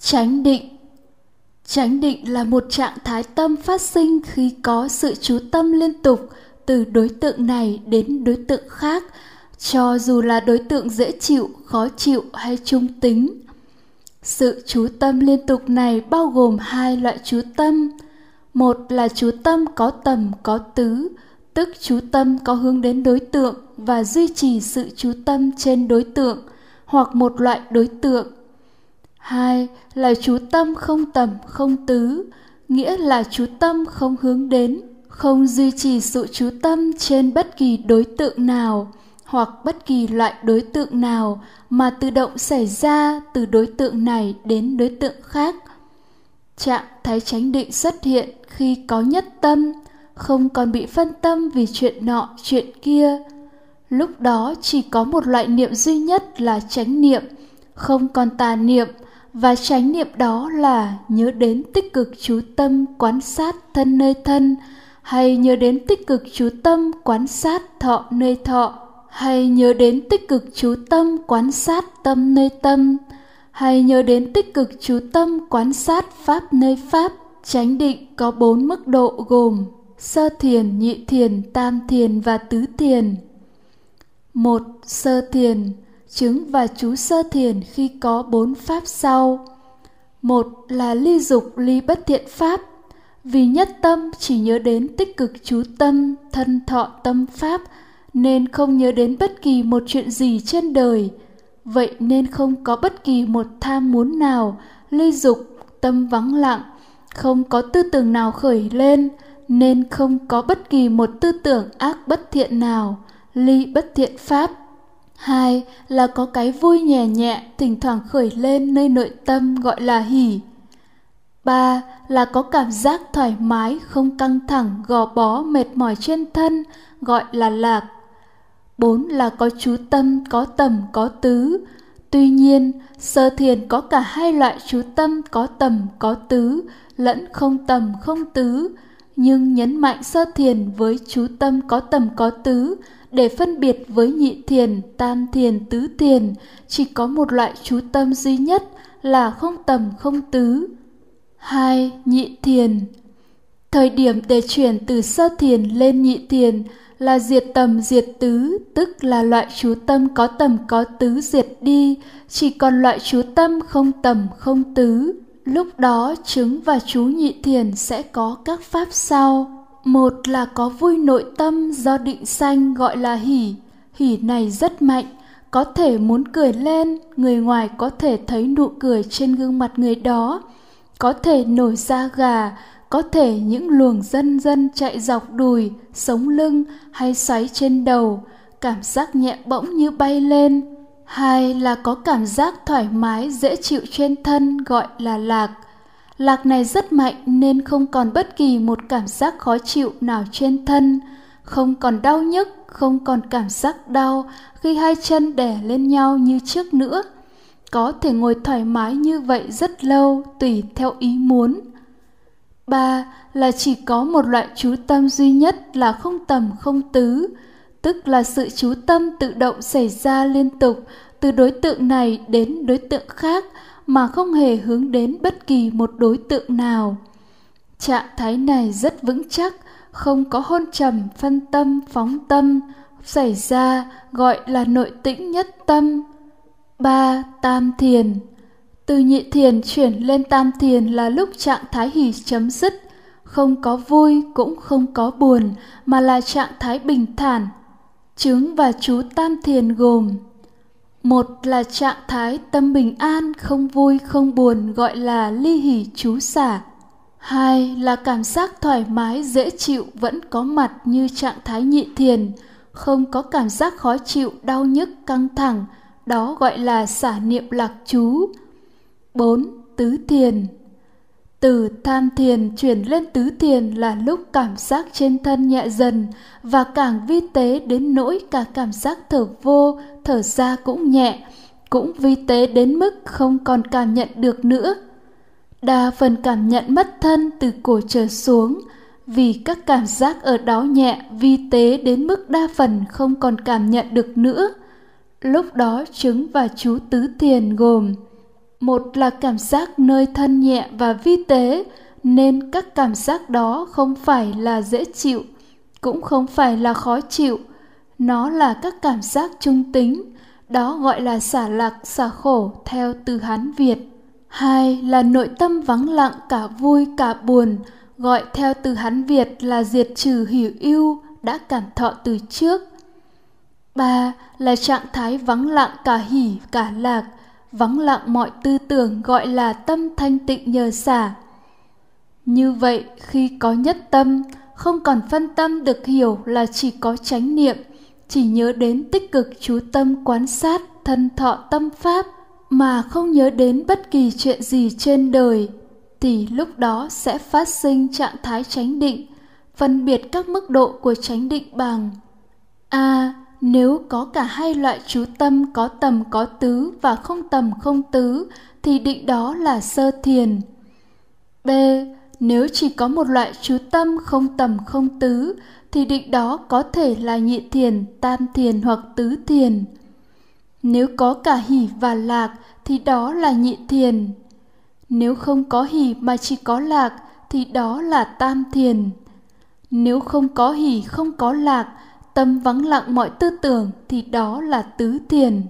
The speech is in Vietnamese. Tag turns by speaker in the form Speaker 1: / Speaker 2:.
Speaker 1: Chánh định Chánh định là một trạng thái tâm phát sinh khi có sự chú tâm liên tục từ đối tượng này đến đối tượng khác, cho dù là đối tượng dễ chịu, khó chịu hay trung tính. Sự chú tâm liên tục này bao gồm hai loại chú tâm. Một là chú tâm có tầm có tứ, tức chú tâm có hướng đến đối tượng và duy trì sự chú tâm trên đối tượng hoặc một loại đối tượng hai là chú tâm không tầm, không tứ, nghĩa là chú tâm không hướng đến, không duy trì sự chú tâm trên bất kỳ đối tượng nào hoặc bất kỳ loại đối tượng nào mà tự động xảy ra từ đối tượng này đến đối tượng khác. Trạng thái chánh định xuất hiện khi có nhất tâm, không còn bị phân tâm vì chuyện nọ, chuyện kia. Lúc đó chỉ có một loại niệm duy nhất là chánh niệm, không còn tà niệm và chánh niệm đó là nhớ đến tích cực chú tâm quán sát thân nơi thân, hay nhớ đến tích cực chú tâm quán sát thọ nơi thọ, hay nhớ đến tích cực chú tâm quán sát tâm nơi tâm, hay nhớ đến tích cực chú tâm quán sát pháp nơi pháp, chánh định có bốn mức độ gồm sơ thiền, nhị thiền, tam thiền và tứ thiền. Một, sơ thiền chứng và chú sơ thiền khi có bốn pháp sau. Một là ly dục ly bất thiện pháp, vì nhất tâm chỉ nhớ đến tích cực chú tâm, thân thọ tâm pháp, nên không nhớ đến bất kỳ một chuyện gì trên đời. Vậy nên không có bất kỳ một tham muốn nào, ly dục, tâm vắng lặng, không có tư tưởng nào khởi lên, nên không có bất kỳ một tư tưởng ác bất thiện nào, ly bất thiện pháp hai là có cái vui nhẹ nhẹ, thỉnh thoảng khởi lên nơi nội tâm gọi là hỉ. Ba là có cảm giác thoải mái, không căng thẳng, gò bó, mệt mỏi trên thân, gọi là lạc. Bốn là có chú tâm, có tầm, có tứ. Tuy nhiên, sơ thiền có cả hai loại chú tâm, có tầm, có tứ, lẫn không tầm, không tứ nhưng nhấn mạnh sơ thiền với chú tâm có tầm có tứ để phân biệt với nhị thiền, tam thiền, tứ thiền chỉ có một loại chú tâm duy nhất là không tầm không tứ. hai Nhị thiền Thời điểm để chuyển từ sơ thiền lên nhị thiền là diệt tầm diệt tứ, tức là loại chú tâm có tầm có tứ diệt đi, chỉ còn loại chú tâm không tầm không tứ. Lúc đó chứng và chú nhị thiền sẽ có các pháp sau một là có vui nội tâm do định sanh gọi là hỉ hỉ này rất mạnh, có thể muốn cười lên, người ngoài có thể thấy nụ cười trên gương mặt người đó. Có thể nổi da gà, có thể những luồng dân dân chạy dọc đùi, sống lưng hay xoáy trên đầu. Cảm giác nhẹ bỗng như bay lên hai là có cảm giác thoải mái dễ chịu trên thân gọi là lạc Lạc này rất mạnh nên không còn bất kỳ một cảm giác khó chịu nào trên thân, không còn đau nhức, không còn cảm giác đau khi hai chân đè lên nhau như trước nữa. Có thể ngồi thoải mái như vậy rất lâu tùy theo ý muốn. ba Là chỉ có một loại chú tâm duy nhất là không tầm không tứ, tức là sự chú tâm tự động xảy ra liên tục từ đối tượng này đến đối tượng khác mà không hề hướng đến bất kỳ một đối tượng nào. Trạng thái này rất vững chắc, không có hôn trầm, phân tâm, phóng tâm xảy ra, gọi là nội tĩnh nhất tâm. Ba, tam thiền. Từ nhị thiền chuyển lên tam thiền là lúc trạng thái hỷ chấm dứt. Không có vui cũng không có buồn, mà là trạng thái bình thản chứng và chú tam thiền gồm một là trạng thái tâm bình an, không vui, không buồn, gọi là ly hỷ chú xả. Hai là cảm giác thoải mái, dễ chịu, vẫn có mặt như trạng thái nhị thiền, không có cảm giác khó chịu, đau nhức, căng thẳng, đó gọi là xả niệm lạc chú. Bốn, tứ thiền từ tham thiền chuyển lên tứ thiền là lúc cảm giác trên thân nhẹ dần và càng vi tế đến nỗi cả cảm giác thở vô, thở ra cũng nhẹ, cũng vi tế đến mức không còn cảm nhận được nữa. Đa phần cảm nhận mất thân từ cổ trở xuống, vì các cảm giác ở đó nhẹ vi tế đến mức đa phần không còn cảm nhận được nữa. Lúc đó chứng và chú tứ thiền gồm một là cảm giác nơi thân nhẹ và vi tế, nên các cảm giác đó không phải là dễ chịu, cũng không phải là khó chịu. Nó là các cảm giác trung tính, đó gọi là xả lạc, xả khổ theo từ hán việt. Hai là nội tâm vắng lặng, cả vui, cả buồn, gọi theo từ hán việt là diệt trừ hỉ ưu đã cảm thọ từ trước. Ba là trạng thái vắng lặng, cả hỉ, cả lạc vắng lặng mọi tư tưởng gọi là tâm thanh tịnh nhờ xả. Như vậy khi có nhất tâm không còn phân tâm được hiểu là chỉ có chánh niệm chỉ nhớ đến tích cực chú tâm quan sát thân thọ tâm pháp mà không nhớ đến bất kỳ chuyện gì trên đời thì lúc đó sẽ phát sinh trạng thái chánh định phân biệt các mức độ của chánh định bằng a. à, nếu có cả hai loại chú tâm có tầm có tứ và không tầm không tứ thì định đó là sơ thiền b nếu chỉ có một loại chú tâm không tầm không tứ thì định đó có thể là nhị thiền, tam thiền hoặc tứ thiền. Nếu có cả hỷ và lạc thì đó là nhị thiền. Nếu không có hỷ mà chỉ có lạc thì đó là tam thiền. Nếu không có hỷ không có lạc, tâm vắng lặng mọi tư tưởng thì đó là tứ thiền.